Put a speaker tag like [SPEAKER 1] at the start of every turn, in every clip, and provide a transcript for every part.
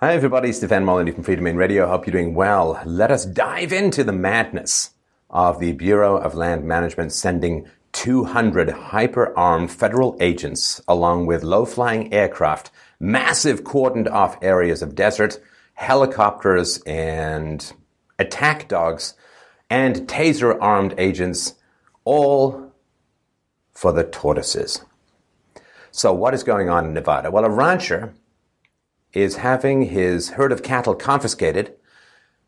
[SPEAKER 1] Hi, everybody. Stefan Molyneux from Freedomain Radio. Hope you're doing well. Let us dive into the madness of the Bureau of Land Management sending 200 hyper armed federal agents along with low flying aircraft, massive cordoned off areas of desert, helicopters, and attack dogs, and taser armed agents, all for the tortoises. So, what is going on in Nevada? Well, a rancher is having his herd of cattle confiscated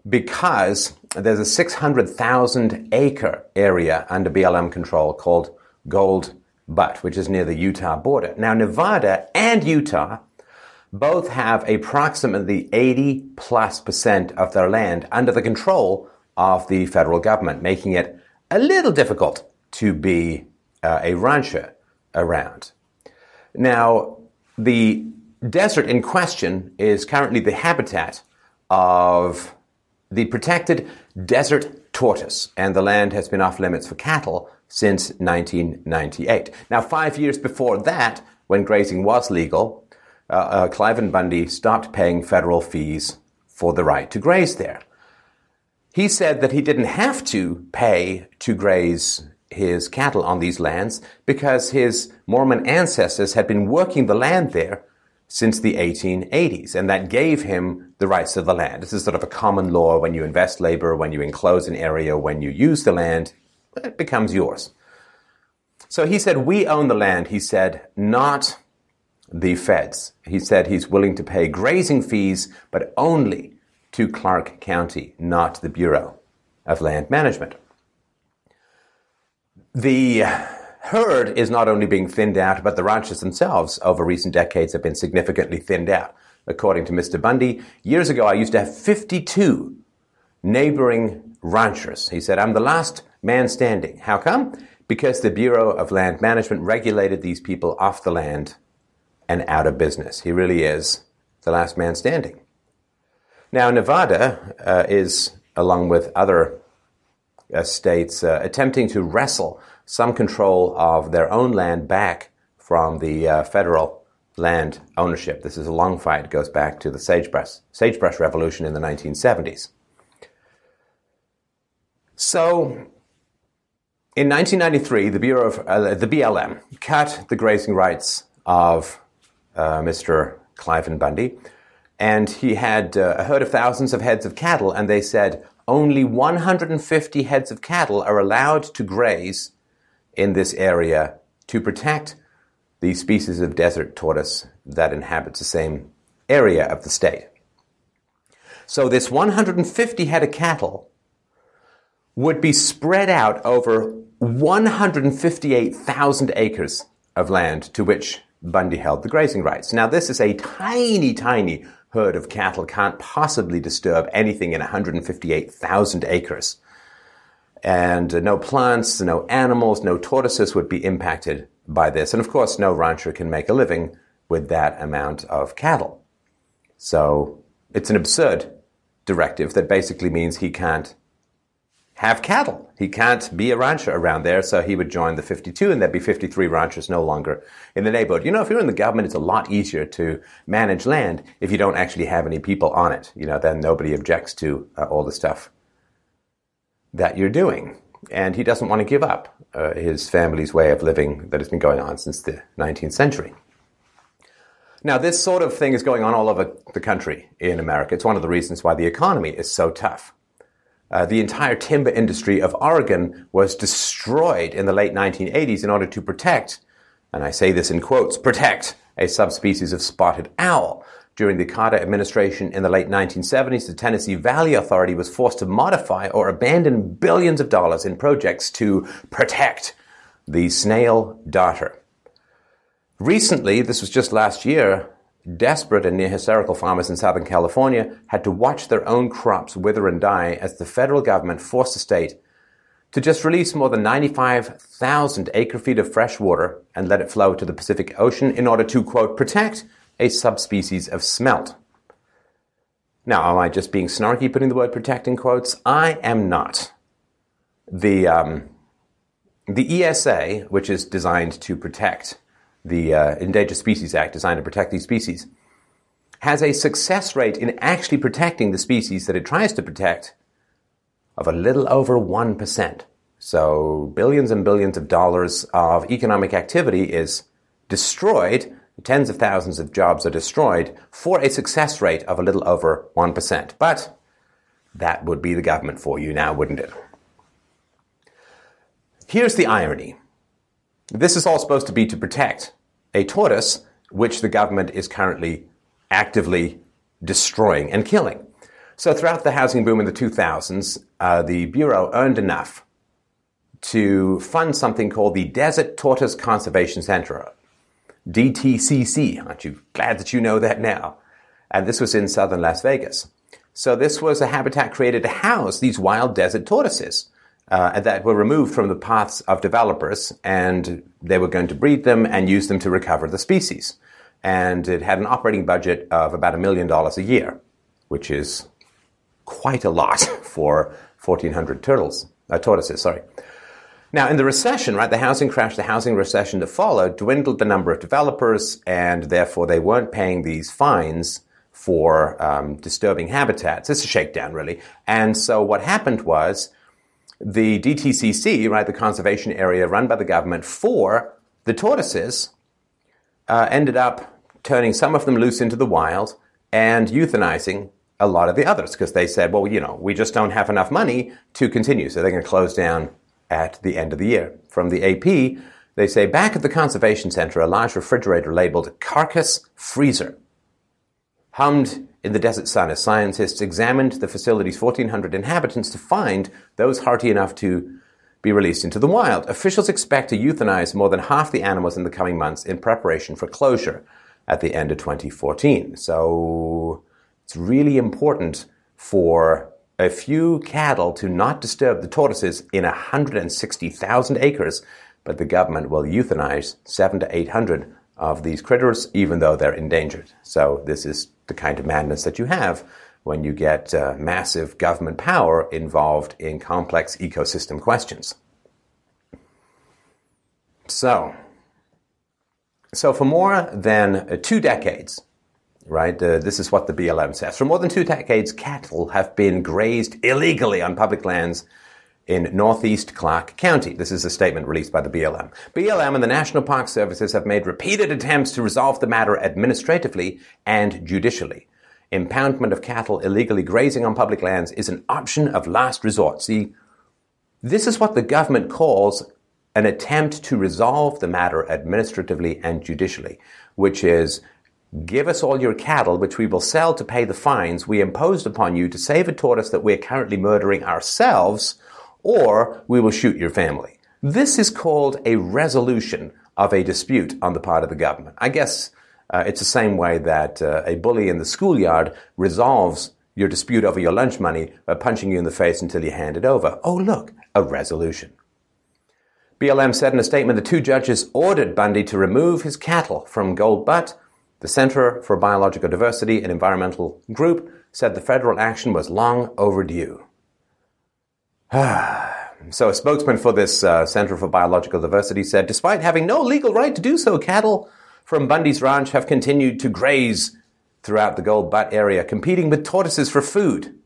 [SPEAKER 1] because there's a 600,000 acre area under BLM control called Gold Butte, which is near the Utah border. Now, Nevada and Utah both have approximately 80 plus percent of their land under the control of the federal government, making it a little difficult to be uh, a rancher around. Now, the desert in question is currently the habitat of the protected desert tortoise, and the land has been off limits for cattle since 1998. Now, five years before that, when grazing was legal, uh, uh, Cliven Bundy stopped paying federal fees for the right to graze there. He said that he didn't have to pay to graze his cattle on these lands because his Mormon ancestors had been working the land there since the 1880s, and that gave him the rights to the land. This is sort of a common law when you invest labor, when you enclose an area, when you use the land, it becomes yours. So he said, We own the land, he said, not the feds. He said he's willing to pay grazing fees, but only to Clark County, not the Bureau of Land Management. The herd is not only being thinned out, but the ranches themselves over recent decades have been significantly thinned out. According to Mr. Bundy, years ago I used to have 52 neighboring ranchers. He said, I'm the last man standing. How come? Because the Bureau of Land Management regulated these people off the land and out of business. He really is the last man standing. Now, Nevada uh, is, along with other uh, states, uh, attempting to wrestle some control of their own land back from the uh, federal land ownership. This is a long fight. It goes back to the sagebrush, sagebrush revolution in the 1970s. So, in 1993, the Bureau of uh, the BLM cut the grazing rights of uh, Mr. Cliven Bundy, and he had uh, a herd of thousands of heads of cattle, and they said only 150 heads of cattle are allowed to graze in this area to protect the species of desert tortoise that inhabits the same area of the state. So this 150 head of cattle would be spread out over 158,000 acres of land to which Bundy held the grazing rights. Now this is a tiny, tiny herd of cattle, can't possibly disturb anything in 158,000 acres and no plants, no animals, no tortoises would be impacted by this. And of course, no rancher can make a living with that amount of cattle. So it's an absurd directive that basically means he can't have cattle. He can't be a rancher around there, so he would join the 52 and there'd be 53 ranchers no longer in the neighborhood. You know, if you're in the government, it's a lot easier to manage land if you don't actually have any people on it. You know, then nobody objects to uh, all the stuff that you're doing. And he doesn't want to give up uh, his family's way of living that has been going on since the 19th century. Now, this sort of thing is going on all over the country in America. It's one of the reasons why the economy is so tough. Uh, the entire timber industry of Oregon was destroyed in the late 1980s in order to protect, and I say this in quotes, protect a subspecies of spotted owl during the Carter administration in the late 1970s, the Tennessee Valley Authority was forced to modify or abandon billions of dollars in projects to protect the snail darter. Recently, this was just last year, desperate and near hysterical farmers in Southern California had to watch their own crops wither and die as the federal government forced the state to just release more than 95,000 acre feet of fresh water and let it flow to the Pacific Ocean in order to, quote, protect a subspecies of smelt. Now, am I just being snarky putting the word protect in quotes? I am not. The, um, the ESA, which is designed to protect the uh, Endangered Species Act, designed to protect these species, has a success rate in actually protecting the species that it tries to protect of a little over 1%. So billions and billions of dollars of economic activity is destroyed, tens of thousands of jobs are destroyed for a success rate of a little over 1%. But that would be the government for you now, wouldn't it? Here's the irony. This is all supposed to be to protect a tortoise which the government is currently actively destroying and killing. So throughout the housing boom in the 2000s, uh, the Bureau earned enough to fund something called the Desert Tortoise Conservation Center, DTCC. Aren't you glad that you know that now? And this was in southern Las Vegas. So this was a habitat created to house these wild desert tortoises uh, that were removed from the paths of developers, and they were going to breed them and use them to recover the species. And it had an operating budget of about a million dollars a year, which is quite a lot for 1,400 turtles, uh, tortoises. Sorry. Now, in the recession, right, the housing crash, the housing recession that followed, dwindled the number of developers, and therefore they weren't paying these fines for um, disturbing habitats. It's a shakedown, really. And so what happened was the DTCC, right, the conservation area run by the government for the tortoises, uh, ended up turning some of them loose into the wild and euthanizing a lot of the others because they said, well, you know, we just don't have enough money to continue. So they're going to close down at the end of the year. From the AP, they say back at the Conservation Center, a large refrigerator labeled carcass freezer hummed in the desert sun as scientists examined the facility's 1,400 inhabitants to find those hearty enough to be released into the wild. Officials expect to euthanize more than half the animals in the coming months in preparation for closure at the end of 2014. So it's really important for a few cattle to not disturb the tortoises in 160,000 acres, but the government will euthanize seven to 800 of these critters, even though they're endangered. So this is the kind of madness that you have when you get uh, massive government power involved in complex ecosystem questions. So, so for more than two decades, right? Uh, this is what the BLM says. For more than two decades, cattle have been grazed illegally on public lands in northeast Clark County. This is a statement released by the BLM. BLM and the National Park Services have made repeated attempts to resolve the matter administratively and judicially. Impoundment of cattle illegally grazing on public lands is an option of last resort. See, this is what the government calls an attempt to resolve the matter administratively and judicially, which is Give us all your cattle, which we will sell to pay the fines we imposed upon you to save a tortoise that we're currently murdering ourselves, or we will shoot your family. This is called a resolution of a dispute on the part of the government. I guess uh, it's the same way that uh, a bully in the schoolyard resolves your dispute over your lunch money by punching you in the face until you hand it over. Oh, look, a resolution. BLM said in a statement the two judges ordered Bundy to remove his cattle from Gold Butte the Center for Biological Diversity and Environmental Group said the federal action was long overdue. so, a spokesman for this uh, Center for Biological Diversity said despite having no legal right to do so, cattle from Bundy's ranch have continued to graze throughout the Gold Butte area, competing with tortoises for food.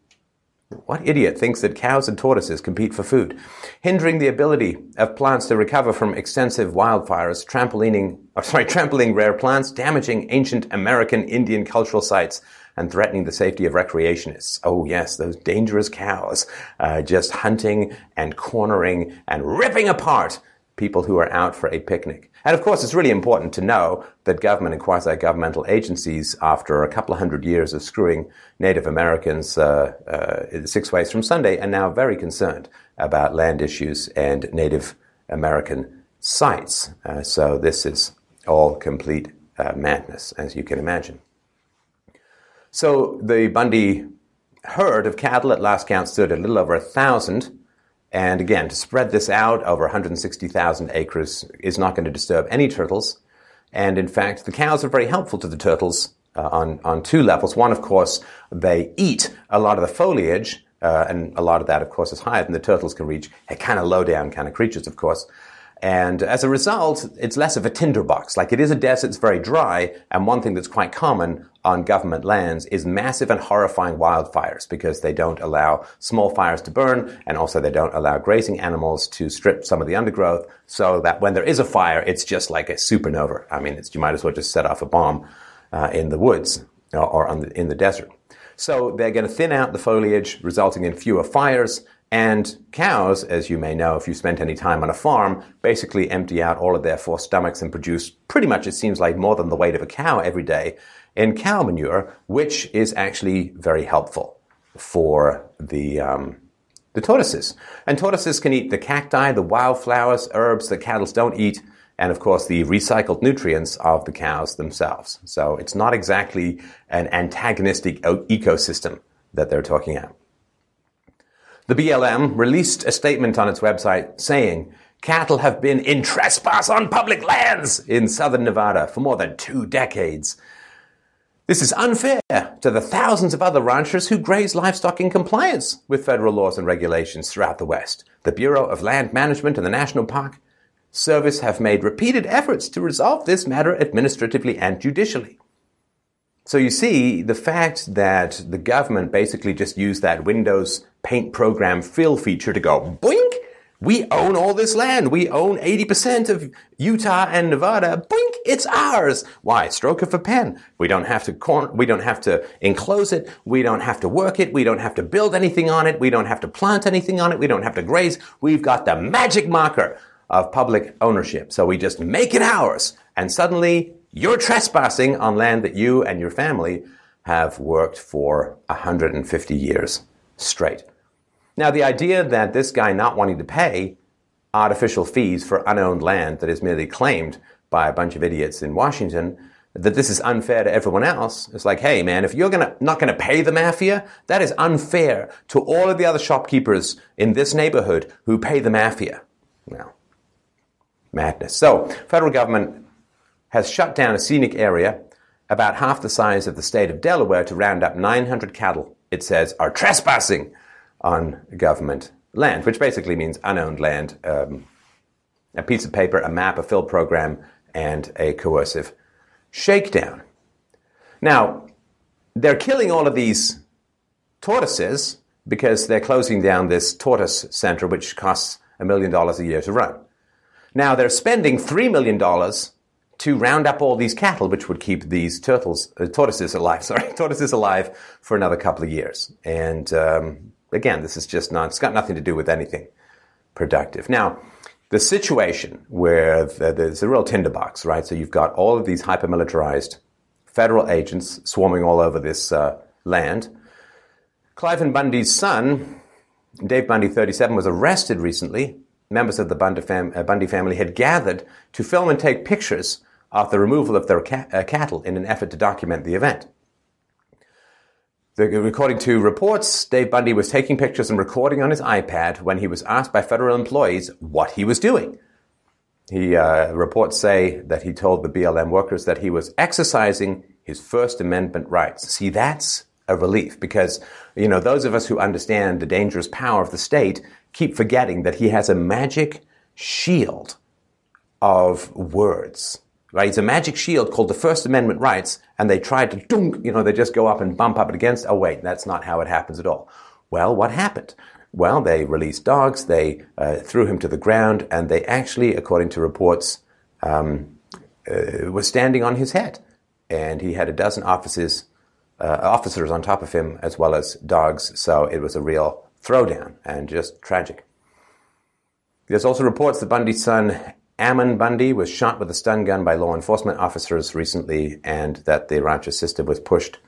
[SPEAKER 1] What idiot thinks that cows and tortoises compete for food? Hindering the ability of plants to recover from extensive wildfires, trampolining, or sorry, trampling rare plants, damaging ancient American Indian cultural sites, and threatening the safety of recreationists. Oh yes, those dangerous cows, uh, just hunting and cornering and ripping apart people who are out for a picnic. And of course, it's really important to know that government and quasi-governmental agencies, after a couple of hundred years of screwing Native Americans uh, uh, six ways from Sunday, are now very concerned about land issues and Native American sites. Uh, so this is all complete uh, madness, as you can imagine. So the Bundy herd of cattle at last count stood a little over a thousand. And again, to spread this out over 160,000 acres is not going to disturb any turtles. And in fact, the cows are very helpful to the turtles uh, on, on two levels. One, of course, they eat a lot of the foliage, uh, and a lot of that, of course, is higher than the turtles can reach. They're kind of low down kind of creatures, of course. And as a result, it's less of a tinderbox. Like it is a desert, it's very dry. And one thing that's quite common on government lands is massive and horrifying wildfires because they don't allow small fires to burn and also they don't allow grazing animals to strip some of the undergrowth so that when there is a fire, it's just like a supernova. I mean, you might as well just set off a bomb uh, in the woods or, or the, in the desert. So they're going to thin out the foliage, resulting in fewer fires. And cows, as you may know if you spent any time on a farm, basically empty out all of their four stomachs and produce pretty much, it seems like, more than the weight of a cow every day in cow manure, which is actually very helpful for the, um, the tortoises. And tortoises can eat the cacti, the wildflowers, herbs that cattle don't eat, and of course the recycled nutrients of the cows themselves. So it's not exactly an antagonistic ecosystem that they're talking about. The BLM released a statement on its website saying cattle have been in trespass on public lands in southern Nevada for more than two decades. This is unfair to the thousands of other ranchers who graze livestock in compliance with federal laws and regulations throughout the West. The Bureau of Land Management and the National Park Service have made repeated efforts to resolve this matter administratively and judicially. So you see, the fact that the government basically just used that Windows paint program fill feature to go boink, we own all this land. We own 80% of Utah and Nevada. Boink, it's ours. Why? Stroke of a pen. We don't have to we don't have to enclose it. We don't have to work it. We don't have to build anything on it. We don't have to plant anything on it. We don't have to graze. We've got the magic marker of public ownership. So we just make it ours. And suddenly you're trespassing on land that you and your family have worked for 150 years straight. Now, the idea that this guy not wanting to pay artificial fees for unowned land that is merely claimed by a bunch of idiots in Washington, that this is unfair to everyone else. It's like, hey man, if you're gonna, not gonna pay the mafia, that is unfair to all of the other shopkeepers in this neighborhood who pay the mafia. Now, madness. So, federal government has shut down a scenic area about half the size of the state of Delaware to round up 900 cattle, it says, are trespassing on government land, which basically means unowned land, um, a piece of paper, a map, a fill program, and a coercive shakedown. Now, they're killing all of these tortoises because they're closing down this tortoise center, which costs a million dollars a year to run. Now, they're spending $3 million to round up all these cattle, which would keep these turtles, uh, tortoises alive, sorry, tortoises alive for another couple of years. And um, again, this is just not, it's got nothing to do with anything productive. Now, the situation where the, there's a real tinderbox, right? So you've got all of these hyper-militarized federal agents swarming all over this uh, land. and Bundy's son, Dave Bundy, 37, was arrested recently. Members of the Bundy, fam- uh, Bundy family had gathered to film and take pictures the removal of their ca- uh, cattle in an effort to document the event. The, according to reports, Dave Bundy was taking pictures and recording on his iPad when he was asked by federal employees what he was doing. He uh, reports say that he told the BLM workers that he was exercising his First Amendment rights. See, that's a relief because you know those of us who understand the dangerous power of the state keep forgetting that he has a magic shield of words right? It's a magic shield called the First Amendment rights, and they tried to dunk, you know, they just go up and bump up against. Oh wait, that's not how it happens at all. Well, what happened? Well, they released dogs, they uh, threw him to the ground, and they actually, according to reports, um, uh, was standing on his head, and he had a dozen officers, uh, officers on top of him, as well as dogs. So it was a real throwdown and just tragic. There's also reports that Bundy's son Ammon Bundy was shot with a stun gun by law enforcement officers recently, and that the rancher's sister was pushed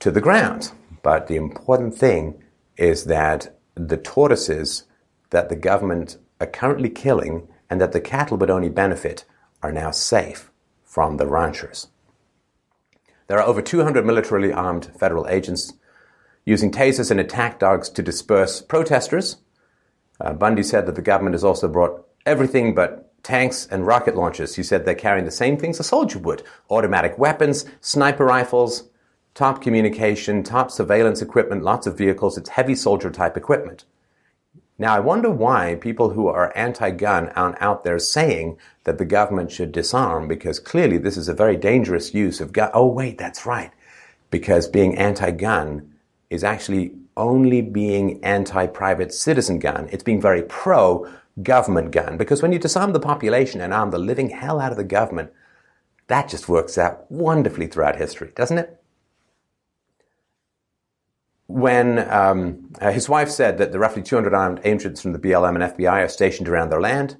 [SPEAKER 1] to the ground. But the important thing is that the tortoises that the government are currently killing and that the cattle would only benefit are now safe from the ranchers. There are over 200 militarily armed federal agents using tasers and attack dogs to disperse protesters. Uh, Bundy said that the government has also brought everything but tanks and rocket launchers. He said they're carrying the same things a soldier would automatic weapons, sniper rifles, top communication, top surveillance equipment, lots of vehicles. It's heavy soldier type equipment. Now, I wonder why people who are anti-gun aren't out there saying that the government should disarm, because clearly this is a very dangerous use of gun. Oh, wait, that's right. Because being anti-gun is actually only being anti-private citizen gun. It's being very pro-government gun. Because when you disarm the population and arm the living hell out of the government, that just works out wonderfully throughout history, doesn't it? when um, uh, his wife said that the roughly 200 armed agents from the BLM and FBI are stationed around their land,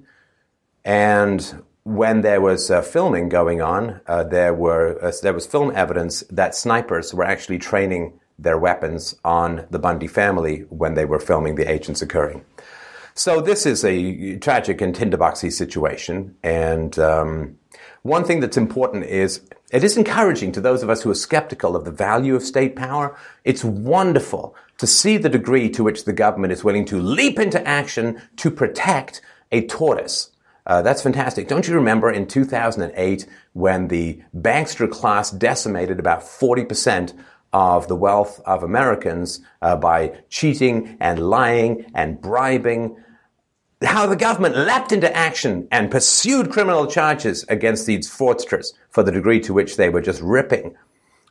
[SPEAKER 1] and when there was uh, filming going on, uh, there were uh, there was film evidence that snipers were actually training their weapons on the Bundy family when they were filming the agents occurring. So this is a tragic and tinderboxy situation, and um, one thing that's important is it is encouraging to those of us who are skeptical of the value of state power. It's wonderful to see the degree to which the government is willing to leap into action to protect a tortoise. Uh, that's fantastic. Don't you remember in 2008 when the bankster class decimated about 40% of the wealth of Americans uh, by cheating and lying and bribing? how the government leapt into action and pursued criminal charges against these fraudsters for the degree to which they were just ripping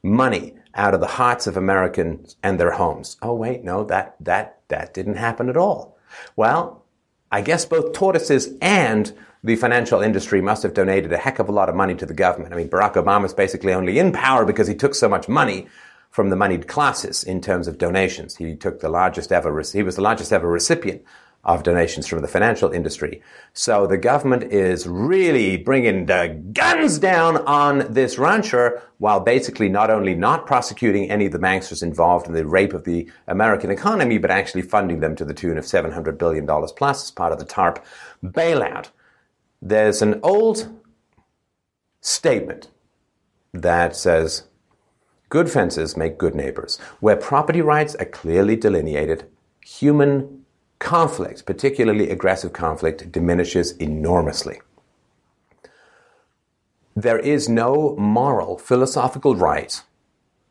[SPEAKER 1] money out of the hearts of Americans and their homes. Oh wait, no, that that that didn't happen at all. Well, I guess both tortoises and the financial industry must have donated a heck of a lot of money to the government. I mean, Barack Obama Obama's basically only in power because he took so much money from the moneyed classes in terms of donations. He took the largest ever, he was the largest ever recipient of donations from the financial industry. So the government is really bringing the guns down on this rancher while basically not only not prosecuting any of the banksters involved in the rape of the American economy, but actually funding them to the tune of $700 billion plus as part of the TARP bailout. There's an old statement that says, good fences make good neighbors. Where property rights are clearly delineated, human conflict, particularly aggressive conflict, diminishes enormously. There is no moral, philosophical right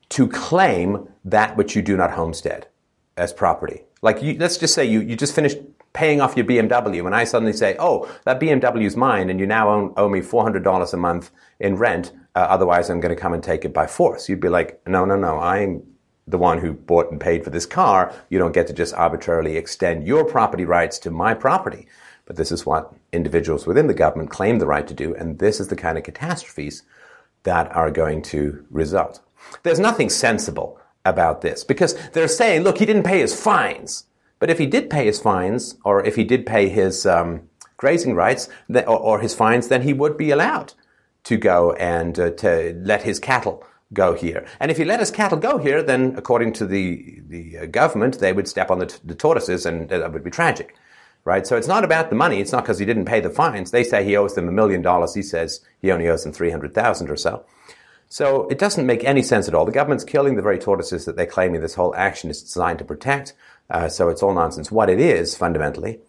[SPEAKER 1] to claim that which you do not homestead as property. Like, you, let's just say you, you just finished paying off your BMW, and I suddenly say, oh, that BMW is mine, and you now own, owe me $400 a month in rent, uh, otherwise I'm going to come and take it by force. You'd be like, no, no, no, I'm the one who bought and paid for this car. You don't get to just arbitrarily extend your property rights to my property. But this is what individuals within the government claim the right to do, and this is the kind of catastrophes that are going to result. There's nothing sensible about this because they're saying, look, he didn't pay his fines. But if he did pay his fines, or if he did pay his um, grazing rights or, or, his fines, then he would be allowed to go and uh, to let his cattle go here. And if he let his cattle go here, then according to the, the uh, government, they would step on the, the tortoises and that would be tragic. Right? So it's not about the money. It's not because he didn't pay the fines. They say he owes them a million dollars. He says he only owes them 300,000 or so. So it doesn't make any sense at all. The government's killing the very tortoises that they're claiming this whole action is designed to protect. Uh, so it's all nonsense. What it is, fundamentally,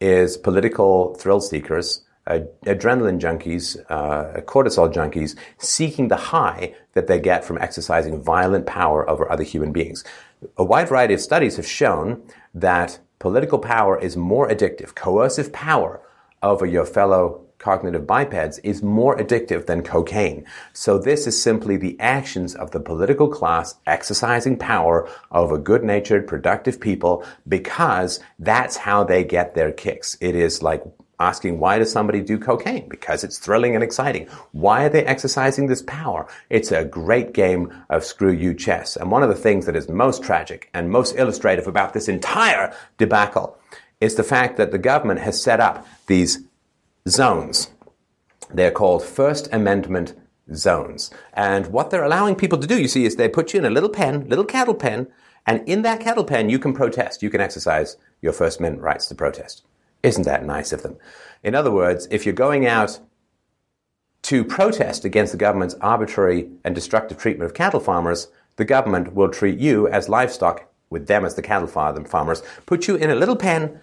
[SPEAKER 1] is political thrill seekers adrenaline junkies, uh, cortisol junkies, seeking the high that they get from exercising violent power over other human beings. A wide variety of studies have shown that political power is more addictive. Coercive power over your fellow cognitive bipeds is more addictive than cocaine. So this is simply the actions of the political class exercising power over good-natured, productive people because that's how they get their kicks. It is like asking why does somebody do cocaine? Because it's thrilling and exciting. Why are they exercising this power? It's a great game of screw you chess. And one of the things that is most tragic and most illustrative about this entire debacle is the fact that the government has set up these zones. They're called First Amendment zones. And what they're allowing people to do, you see, is they put you in a little pen, little cattle pen, and in that cattle pen you can protest. You can exercise your First Amendment rights to protest. Isn't that nice of them? In other words, if you're going out to protest against the government's arbitrary and destructive treatment of cattle farmers, the government will treat you as livestock, with them as the cattle farmers, put you in a little pen,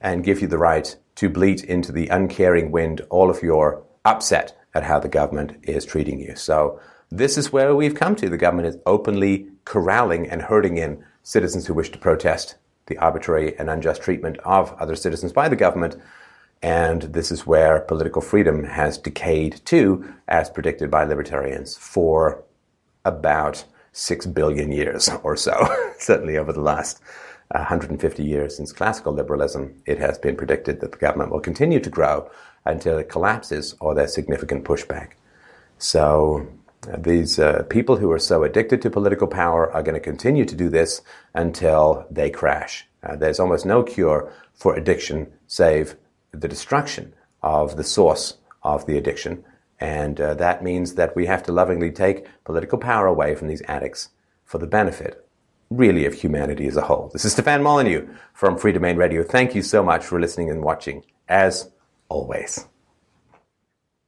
[SPEAKER 1] and give you the right to bleat into the uncaring wind all of your upset at how the government is treating you. So this is where we've come to. The government is openly corralling and herding in citizens who wish to protest the arbitrary and unjust treatment of other citizens by the government. And this is where political freedom has decayed too, as predicted by libertarians, for about six billion years or so. Certainly over the last 150 years since classical liberalism, it has been predicted that the government will continue to grow until it collapses or there's significant pushback. So uh, these uh, people who are so addicted to political power are going to continue to do this until they crash. Uh, there's almost no cure for addiction save the destruction of the source of the addiction. And uh, that means that we have to lovingly take political power away from these addicts for the benefit, really, of humanity as a whole. This is Stefan Molyneux from Freedomain Radio. Thank you so much for listening and watching, as always.